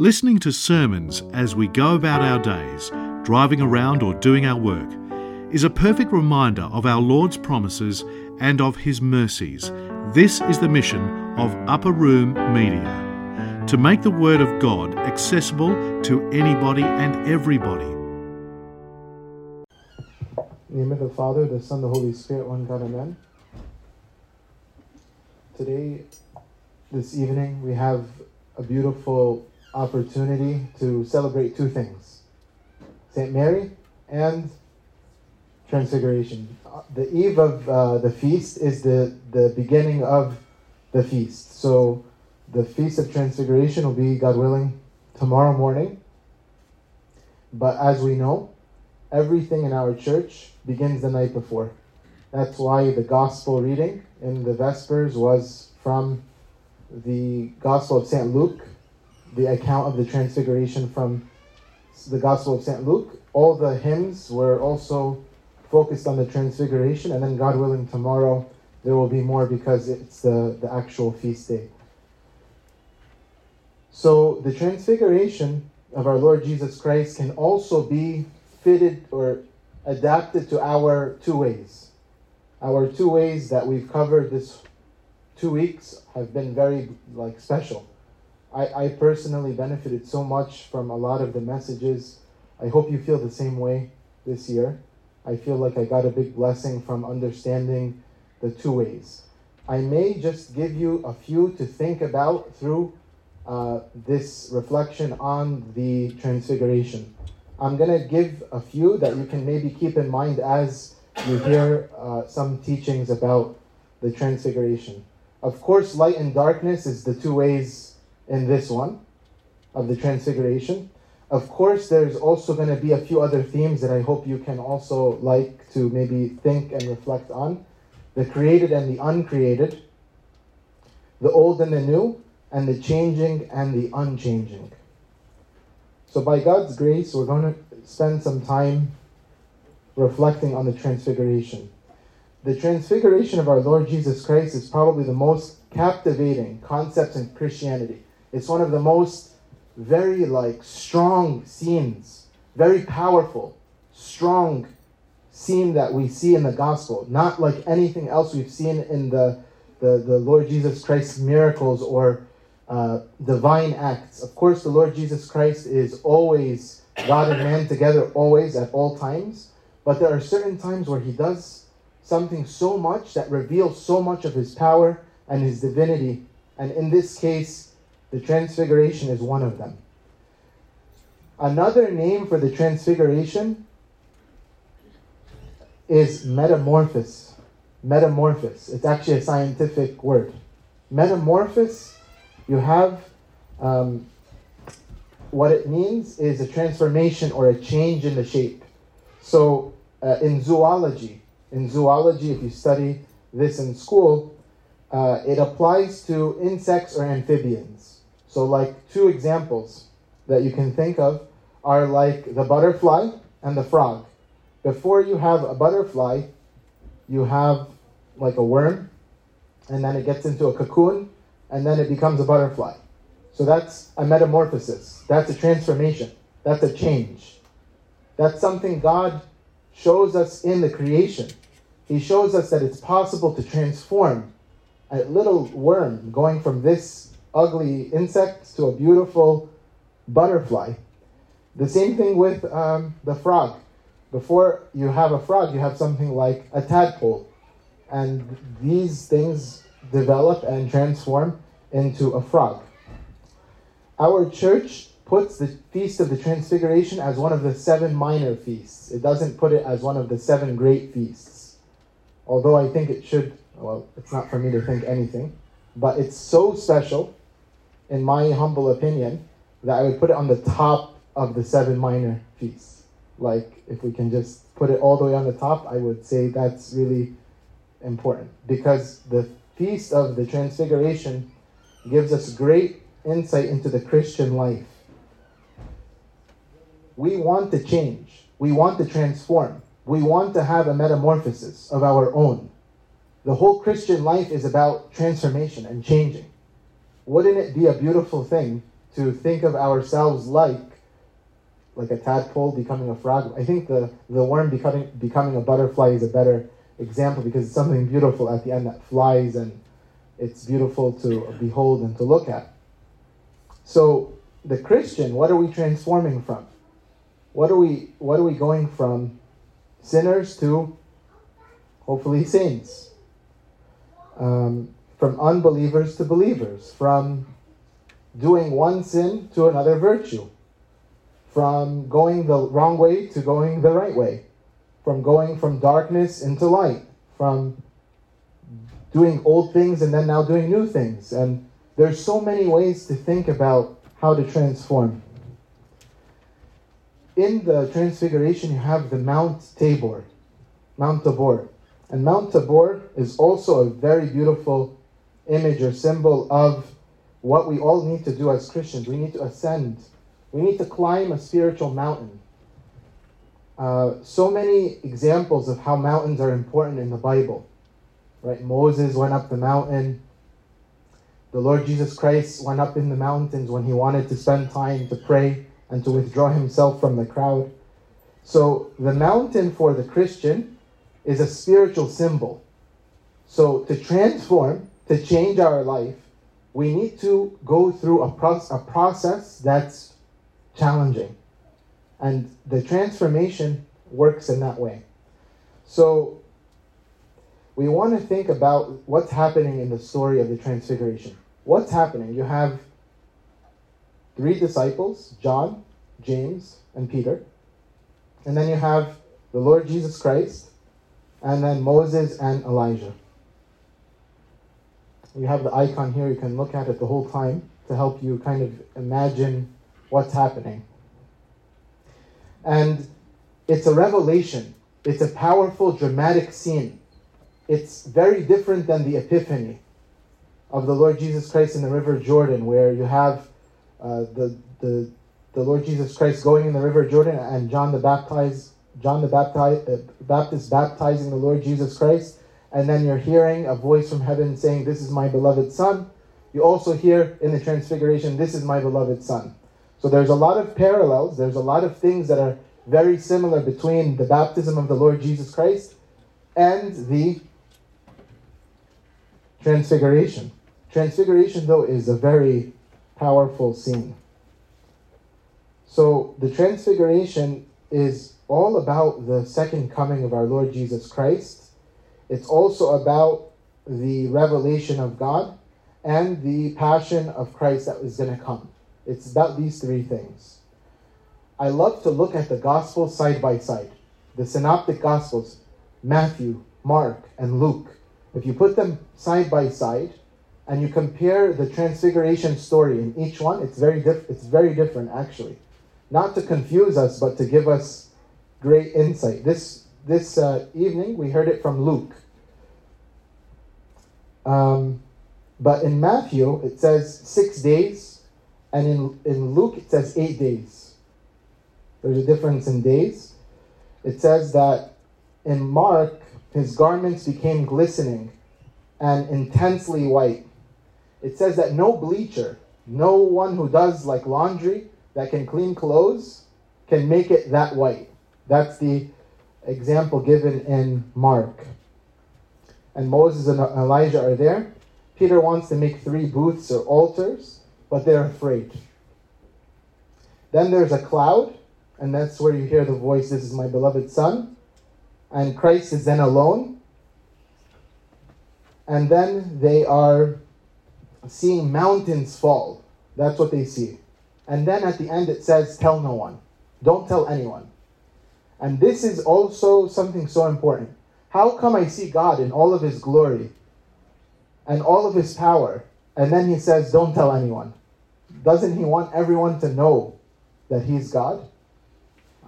Listening to sermons as we go about our days, driving around or doing our work, is a perfect reminder of our Lord's promises and of His mercies. This is the mission of Upper Room Media to make the Word of God accessible to anybody and everybody. In the name of the Father, the Son, the Holy Spirit, one God, Amen. Today, this evening, we have a beautiful opportunity to celebrate two things St. Mary and Transfiguration. The eve of uh, the feast is the, the beginning of the feast. So, the Feast of Transfiguration will be, God willing, tomorrow morning. But as we know, everything in our church begins the night before. That's why the gospel reading in the Vespers was from the Gospel of St. Luke, the account of the Transfiguration from the Gospel of St. Luke. All the hymns were also focused on the Transfiguration, and then, God willing, tomorrow there will be more because it's the, the actual feast day. So, the Transfiguration of our Lord Jesus Christ can also be fitted or adapted to our two ways. Our two ways that we've covered this two weeks have been very like special. I, I personally benefited so much from a lot of the messages. I hope you feel the same way this year. I feel like I got a big blessing from understanding the two ways. I may just give you a few to think about through uh, this reflection on the Transfiguration. I'm going to give a few that you can maybe keep in mind as you hear uh, some teachings about the Transfiguration. Of course, light and darkness is the two ways in this one of the Transfiguration. Of course, there's also going to be a few other themes that I hope you can also like to maybe think and reflect on the created and the uncreated, the old and the new, and the changing and the unchanging. So, by God's grace, we're going to spend some time reflecting on the Transfiguration. The Transfiguration of our Lord Jesus Christ is probably the most captivating concept in Christianity. It's one of the most very like strong scenes, very powerful, strong scene that we see in the gospel. Not like anything else we've seen in the the, the Lord Jesus Christ's miracles or uh, divine acts. Of course, the Lord Jesus Christ is always God and man together, always at all times. But there are certain times where he does something so much that reveals so much of his power and his divinity. And in this case, the Transfiguration is one of them. Another name for the Transfiguration is metamorphosis. Metamorphosis. It's actually a scientific word. Metamorphosis, you have um, what it means is a transformation or a change in the shape. So, uh, in zoology, in zoology, if you study this in school, uh, it applies to insects or amphibians. So, like two examples that you can think of are like the butterfly and the frog. Before you have a butterfly, you have like a worm, and then it gets into a cocoon, and then it becomes a butterfly. So that's a metamorphosis. That's a transformation. That's a change. That's something God shows us in the creation. He shows us that it's possible to transform a little worm going from this ugly insect to a beautiful butterfly. The same thing with um, the frog. Before you have a frog, you have something like a tadpole. And these things develop and transform into a frog. Our church puts the Feast of the Transfiguration as one of the seven minor feasts. It doesn't put it as one of the seven great feasts. Although I think it should, well, it's not for me to think anything, but it's so special, in my humble opinion, that I would put it on the top of the seven minor feasts. Like, if we can just put it all the way on the top, I would say that's really important because the Feast of the Transfiguration gives us great insight into the Christian life. We want to change, we want to transform, we want to have a metamorphosis of our own. The whole Christian life is about transformation and changing. Wouldn't it be a beautiful thing to think of ourselves like like a tadpole becoming a frog. I think the, the worm becoming becoming a butterfly is a better example because it's something beautiful at the end that flies and it's beautiful to behold and to look at. So the Christian, what are we transforming from? What are we what are we going from sinners to hopefully saints? Um, from unbelievers to believers, from doing one sin to another virtue, from going the wrong way to going the right way, from going from darkness into light, from doing old things and then now doing new things. And there's so many ways to think about how to transform. In the Transfiguration, you have the Mount Tabor, Mount Tabor. And Mount Tabor is also a very beautiful image or symbol of what we all need to do as Christians. We need to ascend, we need to climb a spiritual mountain. Uh, so many examples of how mountains are important in the Bible. Right? Moses went up the mountain. The Lord Jesus Christ went up in the mountains when he wanted to spend time to pray and to withdraw himself from the crowd. So, the mountain for the Christian is a spiritual symbol. So, to transform, to change our life, we need to go through a, pro- a process that's challenging. And the transformation works in that way. So, we want to think about what's happening in the story of the Transfiguration. What's happening? You have three disciples John, James, and Peter. And then you have the Lord Jesus Christ, and then Moses and Elijah. You have the icon here, you can look at it the whole time to help you kind of imagine what's happening. And it's a revelation, it's a powerful, dramatic scene. It's very different than the Epiphany of the Lord Jesus Christ in the River Jordan, where you have uh, the, the, the Lord Jesus Christ going in the River Jordan and John the Baptist, John the uh, Baptist baptizing the Lord Jesus Christ and then you're hearing a voice from heaven saying, This is my beloved Son. You also hear in the Transfiguration, This is my beloved Son. So there's a lot of parallels, there's a lot of things that are very similar between the baptism of the Lord Jesus Christ and the Transfiguration. Transfiguration, though, is a very powerful scene. So the Transfiguration is all about the second coming of our Lord Jesus Christ it's also about the revelation of God and the passion of Christ that is going to come. It's about these three things. I love to look at the Gospels side by side. The Synoptic Gospels, Matthew, Mark, and Luke. If you put them side by side and you compare the transfiguration story in each one, it's very diff- it's very different actually. Not to confuse us, but to give us great insight. This this uh, evening we heard it from Luke. Um, but in Matthew, it says six days, and in, in Luke, it says eight days. There's a difference in days. It says that in Mark, his garments became glistening and intensely white. It says that no bleacher, no one who does like laundry that can clean clothes, can make it that white. That's the example given in Mark and Moses and Elijah are there. Peter wants to make three booths or altars, but they're afraid. Then there's a cloud, and that's where you hear the voice, This is my beloved Son. And Christ is then alone. And then they are seeing mountains fall. That's what they see. And then at the end it says, Tell no one. Don't tell anyone. And this is also something so important. How come I see God in all of his glory and all of his power, and then he says, Don't tell anyone? Doesn't he want everyone to know that he's God?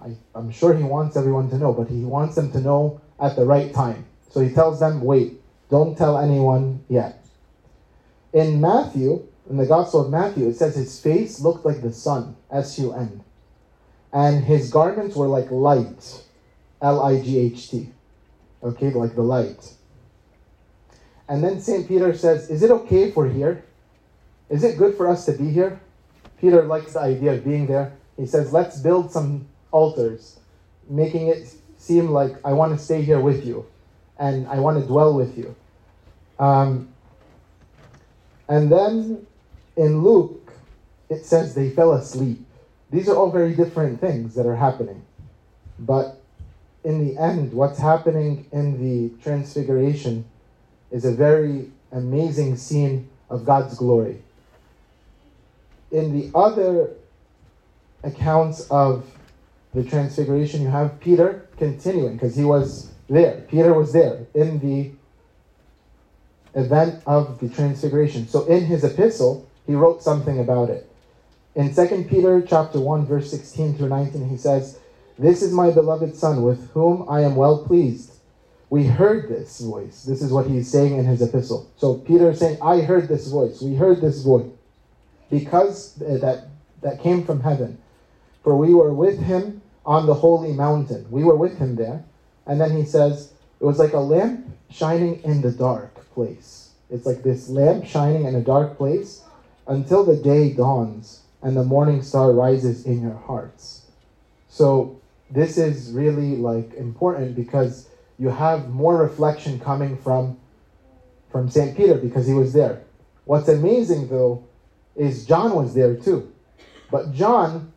I, I'm sure he wants everyone to know, but he wants them to know at the right time. So he tells them, Wait, don't tell anyone yet. In Matthew, in the Gospel of Matthew, it says his face looked like the sun, S U N, and his garments were like light, L I G H T okay, like the light. And then St. Peter says, Is it okay we're here? Is it good for us to be here? Peter likes the idea of being there. He says, Let's build some altars, making it seem like I want to stay here with you and I want to dwell with you. Um, and then in Luke, it says they fell asleep. These are all very different things that are happening. But in the end, what's happening in the Transfiguration is a very amazing scene of God's glory. In the other accounts of the Transfiguration, you have Peter continuing because he was there. Peter was there in the event of the Transfiguration. So in his epistle, he wrote something about it. In 2 Peter chapter 1 verse 16 through 19 he says, "This is my beloved son with whom I am well pleased." We heard this voice. This is what he's saying in his epistle. So Peter is saying, "I heard this voice. We heard this voice because that that came from heaven. For we were with him on the holy mountain. We were with him there." And then he says, "It was like a lamp shining in the dark place. It's like this lamp shining in a dark place until the day dawns and the morning star rises in your hearts. So this is really like important because you have more reflection coming from from St. Peter because he was there. What's amazing though is John was there too. But John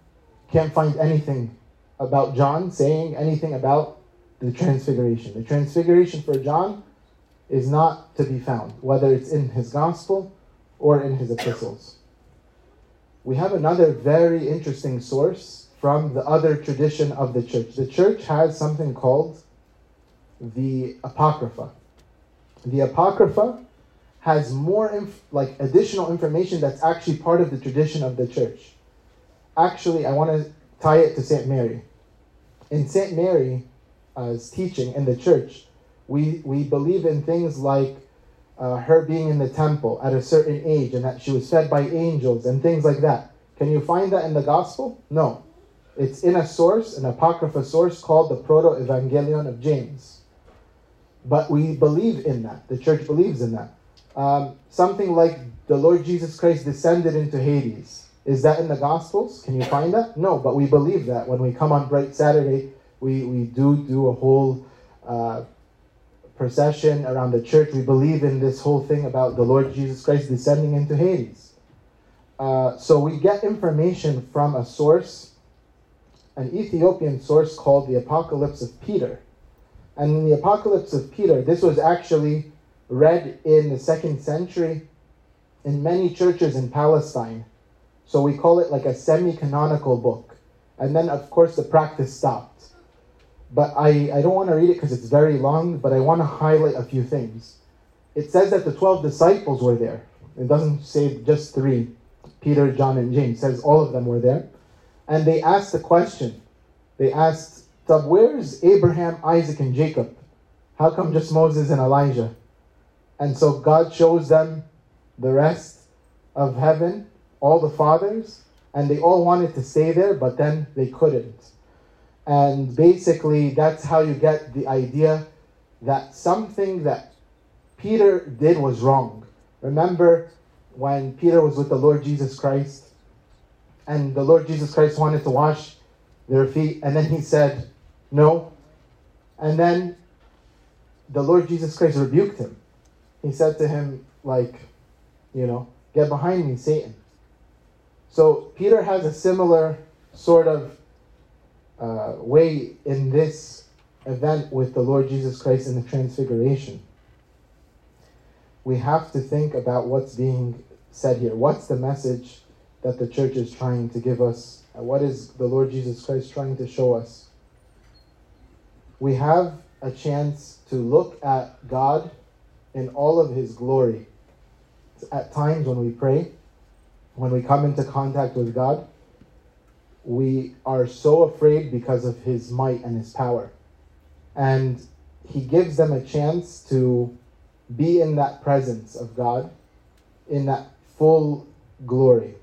can't find anything about John saying anything about the transfiguration. The transfiguration for John is not to be found, whether it's in his gospel or in his epistles we have another very interesting source from the other tradition of the church. The church has something called the Apocrypha. The Apocrypha has more inf- like additional information that's actually part of the tradition of the church. Actually, I want to tie it to St. Mary. In St. Mary's teaching in the church, we, we believe in things like uh, her being in the temple at a certain age and that she was fed by angels and things like that. Can you find that in the gospel? No. It's in a source, an apocrypha source called the Proto Evangelion of James. But we believe in that. The church believes in that. Um, something like the Lord Jesus Christ descended into Hades. Is that in the Gospels? Can you find that? No, but we believe that. When we come on Bright Saturday, we, we do do a whole uh, procession around the church, we believe in this whole thing about the Lord Jesus Christ descending into Hades. Uh, so we get information from a source, an Ethiopian source called the Apocalypse of Peter. And in the Apocalypse of Peter, this was actually read in the second century in many churches in Palestine. So we call it like a semi canonical book. And then, of course, the practice stopped but I, I don't want to read it because it's very long, but I want to highlight a few things. It says that the 12 disciples were there. It doesn't say just three Peter, John, and James. It says all of them were there. And they asked the question. They asked, Where's Abraham, Isaac, and Jacob? How come just Moses and Elijah? And so God shows them the rest of heaven, all the fathers, and they all wanted to stay there, but then they couldn't. And basically, that's how you get the idea that something that Peter did was wrong. Remember when Peter was with the Lord Jesus Christ, and the Lord Jesus Christ wanted to wash their feet, and then he said, No. And then the Lord Jesus Christ rebuked him. He said to him, like, you know, get behind me, Satan. So Peter has a similar sort of uh, way in this event with the Lord Jesus Christ in the Transfiguration. We have to think about what's being said here. What's the message that the church is trying to give us? What is the Lord Jesus Christ trying to show us? We have a chance to look at God in all of His glory. At times when we pray, when we come into contact with God, we are so afraid because of his might and his power. And he gives them a chance to be in that presence of God, in that full glory.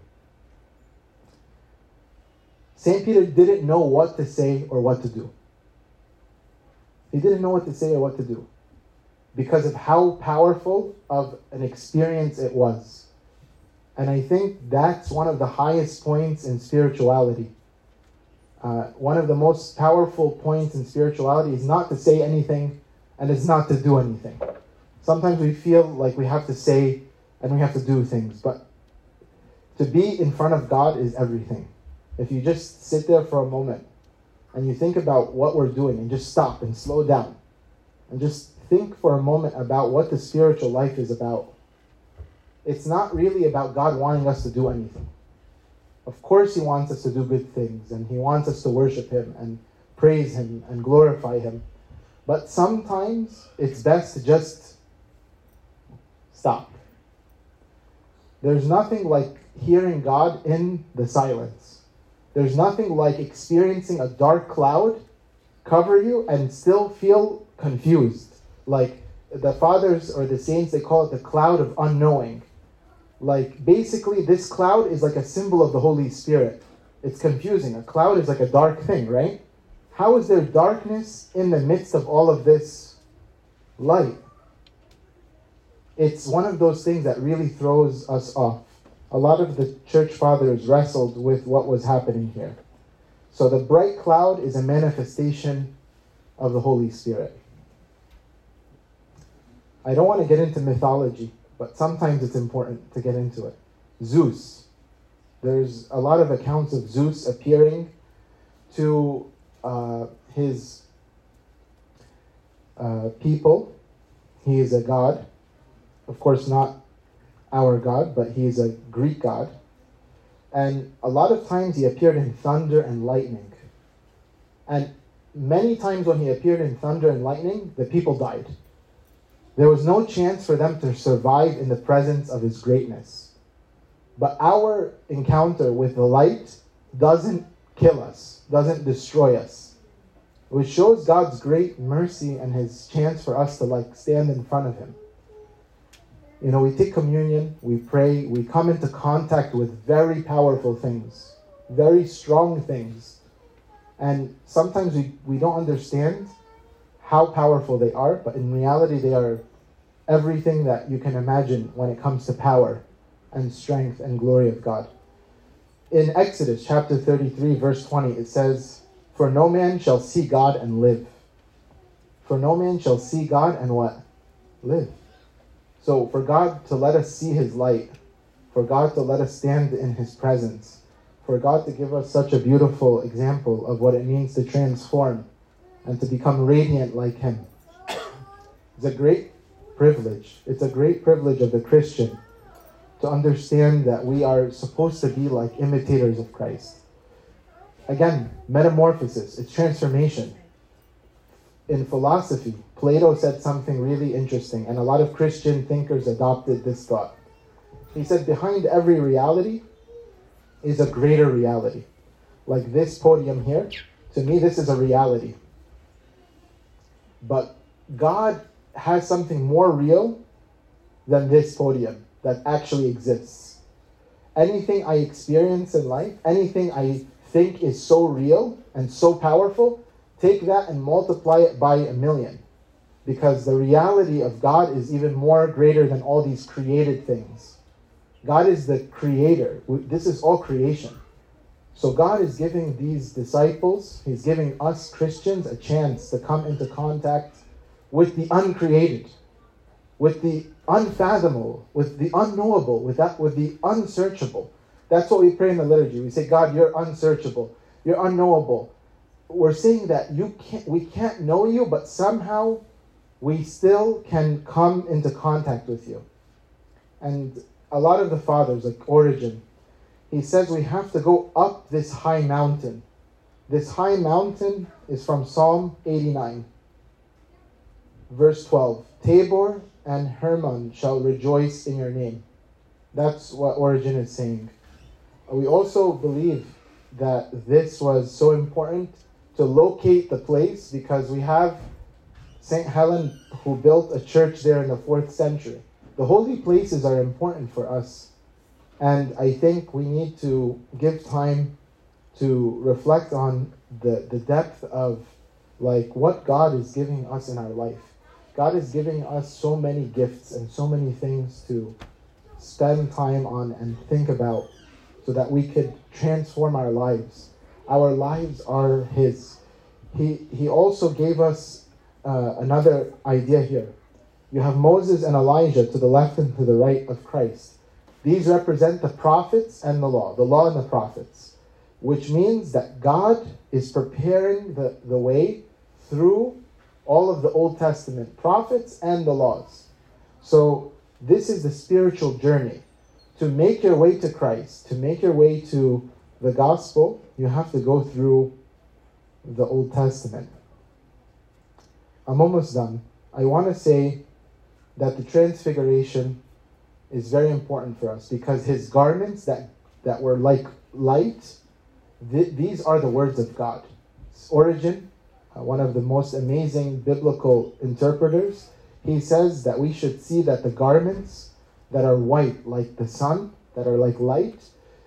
St. Peter didn't know what to say or what to do. He didn't know what to say or what to do because of how powerful of an experience it was. And I think that's one of the highest points in spirituality. Uh, one of the most powerful points in spirituality is not to say anything and it's not to do anything. Sometimes we feel like we have to say and we have to do things, but to be in front of God is everything. If you just sit there for a moment and you think about what we're doing and just stop and slow down and just think for a moment about what the spiritual life is about. It's not really about God wanting us to do anything. Of course, He wants us to do good things and He wants us to worship Him and praise Him and glorify Him. But sometimes it's best to just stop. There's nothing like hearing God in the silence. There's nothing like experiencing a dark cloud cover you and still feel confused. Like the fathers or the saints, they call it the cloud of unknowing. Like basically, this cloud is like a symbol of the Holy Spirit. It's confusing. A cloud is like a dark thing, right? How is there darkness in the midst of all of this light? It's one of those things that really throws us off. A lot of the church fathers wrestled with what was happening here. So the bright cloud is a manifestation of the Holy Spirit. I don't want to get into mythology, but sometimes it's important to get into it. Zeus. There's a lot of accounts of Zeus appearing to uh, his uh, people. He is a god. Of course, not our God, but he is a Greek god. And a lot of times he appeared in thunder and lightning. And many times when he appeared in thunder and lightning, the people died. There was no chance for them to survive in the presence of his greatness. But our encounter with the light doesn't kill us, doesn't destroy us. Which shows God's great mercy and his chance for us to like stand in front of him. You know, we take communion, we pray, we come into contact with very powerful things, very strong things. And sometimes we, we don't understand how powerful they are, but in reality, they are everything that you can imagine when it comes to power and strength and glory of God. In Exodus chapter 33, verse 20, it says, For no man shall see God and live. For no man shall see God and what? Live. So, for God to let us see His light, for God to let us stand in His presence, for God to give us such a beautiful example of what it means to transform and to become radiant like Him, it's a great privilege. It's a great privilege of the Christian to understand that we are supposed to be like imitators of Christ. Again, metamorphosis, it's transformation. In philosophy, Plato said something really interesting, and a lot of Christian thinkers adopted this thought. He said, Behind every reality is a greater reality. Like this podium here, to me, this is a reality. But God has something more real than this podium that actually exists. Anything I experience in life, anything I think is so real and so powerful, take that and multiply it by a million. Because the reality of God is even more greater than all these created things. God is the creator. This is all creation. So God is giving these disciples, He's giving us Christians a chance to come into contact with the uncreated, with the unfathomable, with the unknowable, with that with the unsearchable. That's what we pray in the liturgy. We say, God, you're unsearchable, you're unknowable. We're saying that you can't we can't know you, but somehow we still can come into contact with you. And a lot of the fathers, like Origen, he says we have to go up this high mountain. This high mountain is from Psalm 89. Verse 12 Tabor and Hermon shall rejoice in your name. That's what Origen is saying. We also believe that this was so important to locate the place because we have St. Helen who built a church there in the fourth century. The holy places are important for us. And I think we need to give time to reflect on the, the depth of like what God is giving us in our life. God is giving us so many gifts and so many things to spend time on and think about so that we could transform our lives. Our lives are His. He, he also gave us uh, another idea here. You have Moses and Elijah to the left and to the right of Christ. These represent the prophets and the law, the law and the prophets, which means that God is preparing the, the way through all of the Old Testament prophets and the laws. So, this is the spiritual journey. To make your way to Christ, to make your way to the gospel, you have to go through the Old Testament. I'm almost done. I want to say that the transfiguration is very important for us because his garments that, that were like light, th- these are the words of God. Origen, uh, one of the most amazing biblical interpreters, he says that we should see that the garments that are white like the sun, that are like light,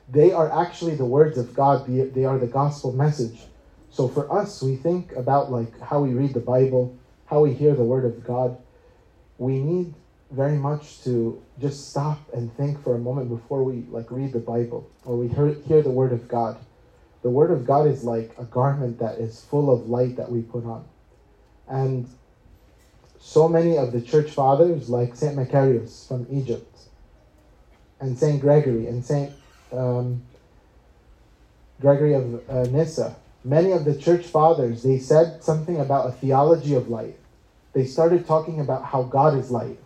they are actually the words of God. They are the gospel message. So for us, we think about like how we read the Bible, how we hear the word of God. We need very much to just stop and think for a moment before we like read the Bible or we hear, hear the word of God. The word of God is like a garment that is full of light that we put on. And so many of the church fathers, like St. Macarius from Egypt, and St. Gregory, and St. Um, Gregory of uh, Nyssa, many of the church fathers, they said something about a theology of light. They started talking about how God is light,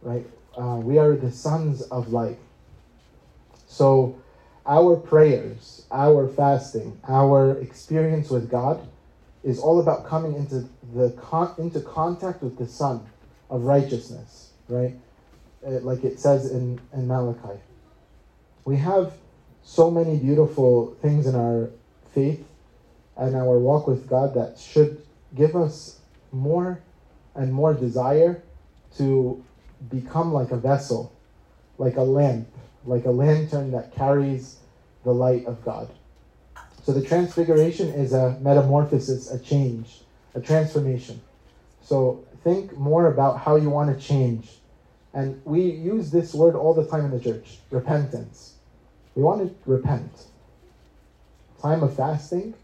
right? Uh, we are the sons of light. So, our prayers, our fasting, our experience with God is all about coming into the con- into contact with the Sun of righteousness, right? Uh, like it says in, in Malachi. We have so many beautiful things in our faith and our walk with God that should give us more and more desire to become like a vessel, like a lamp, like a lantern that carries the light of God. So the transfiguration is a metamorphosis, a change, a transformation. So think more about how you want to change. And we use this word all the time in the church repentance. We want to repent. Time of fasting,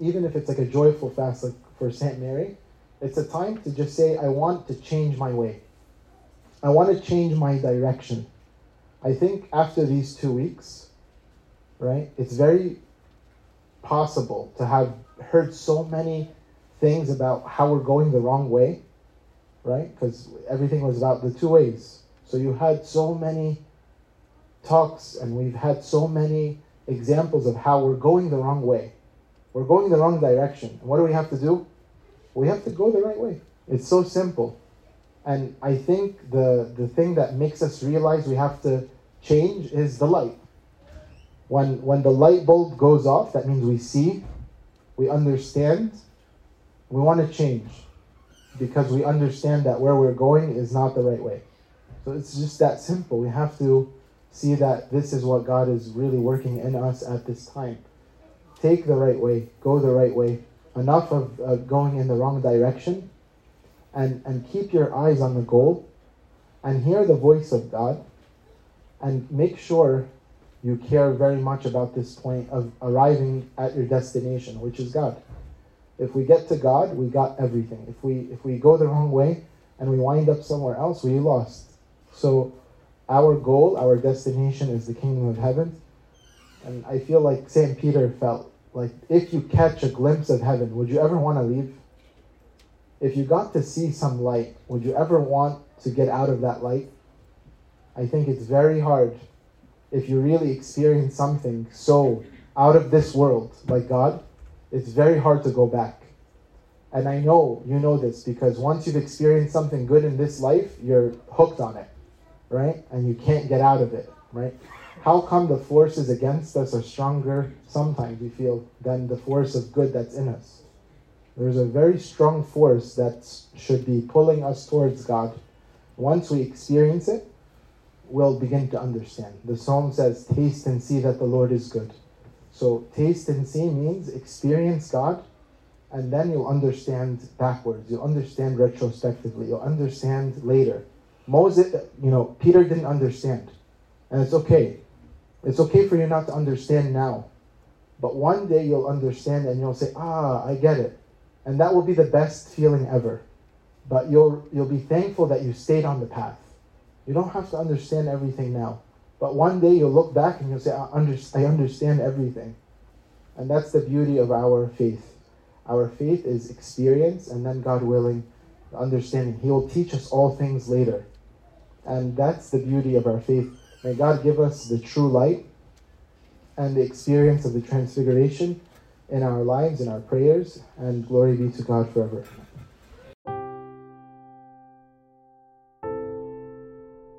even if it's like a joyful fast, like for St. Mary, it's a time to just say, I want to change my way. I want to change my direction. I think after these two weeks, right? It's very possible to have heard so many things about how we're going the wrong way, right? Because everything was about the two ways. So you had so many talks, and we've had so many examples of how we're going the wrong way. We're going the wrong direction. And what do we have to do? We have to go the right way. It's so simple. And I think the, the thing that makes us realize we have to change is the light. When, when the light bulb goes off, that means we see, we understand, we want to change because we understand that where we're going is not the right way. So it's just that simple. We have to see that this is what God is really working in us at this time. Take the right way, go the right way. Enough of uh, going in the wrong direction, and, and keep your eyes on the goal, and hear the voice of God, and make sure you care very much about this point of arriving at your destination, which is God. If we get to God, we got everything. If we if we go the wrong way and we wind up somewhere else, we lost. So our goal, our destination is the kingdom of heaven. And I feel like St. Peter felt like if you catch a glimpse of heaven, would you ever want to leave? If you got to see some light, would you ever want to get out of that light? I think it's very hard if you really experience something so out of this world like God, it's very hard to go back. And I know you know this because once you've experienced something good in this life, you're hooked on it, right? And you can't get out of it, right? How come the forces against us are stronger sometimes we feel than the force of good that's in us? There's a very strong force that should be pulling us towards God. Once we experience it, will begin to understand. The psalm says, Taste and see that the Lord is good. So, taste and see means experience God, and then you'll understand backwards. You'll understand retrospectively. You'll understand later. Moses, you know, Peter didn't understand. And it's okay. It's okay for you not to understand now. But one day you'll understand and you'll say, ah, I get it. And that will be the best feeling ever. But you'll, you'll be thankful that you stayed on the path. You don't have to understand everything now. But one day you'll look back and you'll say, I, under, I understand everything. And that's the beauty of our faith. Our faith is experience and then, God willing, understanding. He will teach us all things later. And that's the beauty of our faith. May God give us the true light and the experience of the transfiguration in our lives, in our prayers, and glory be to God forever.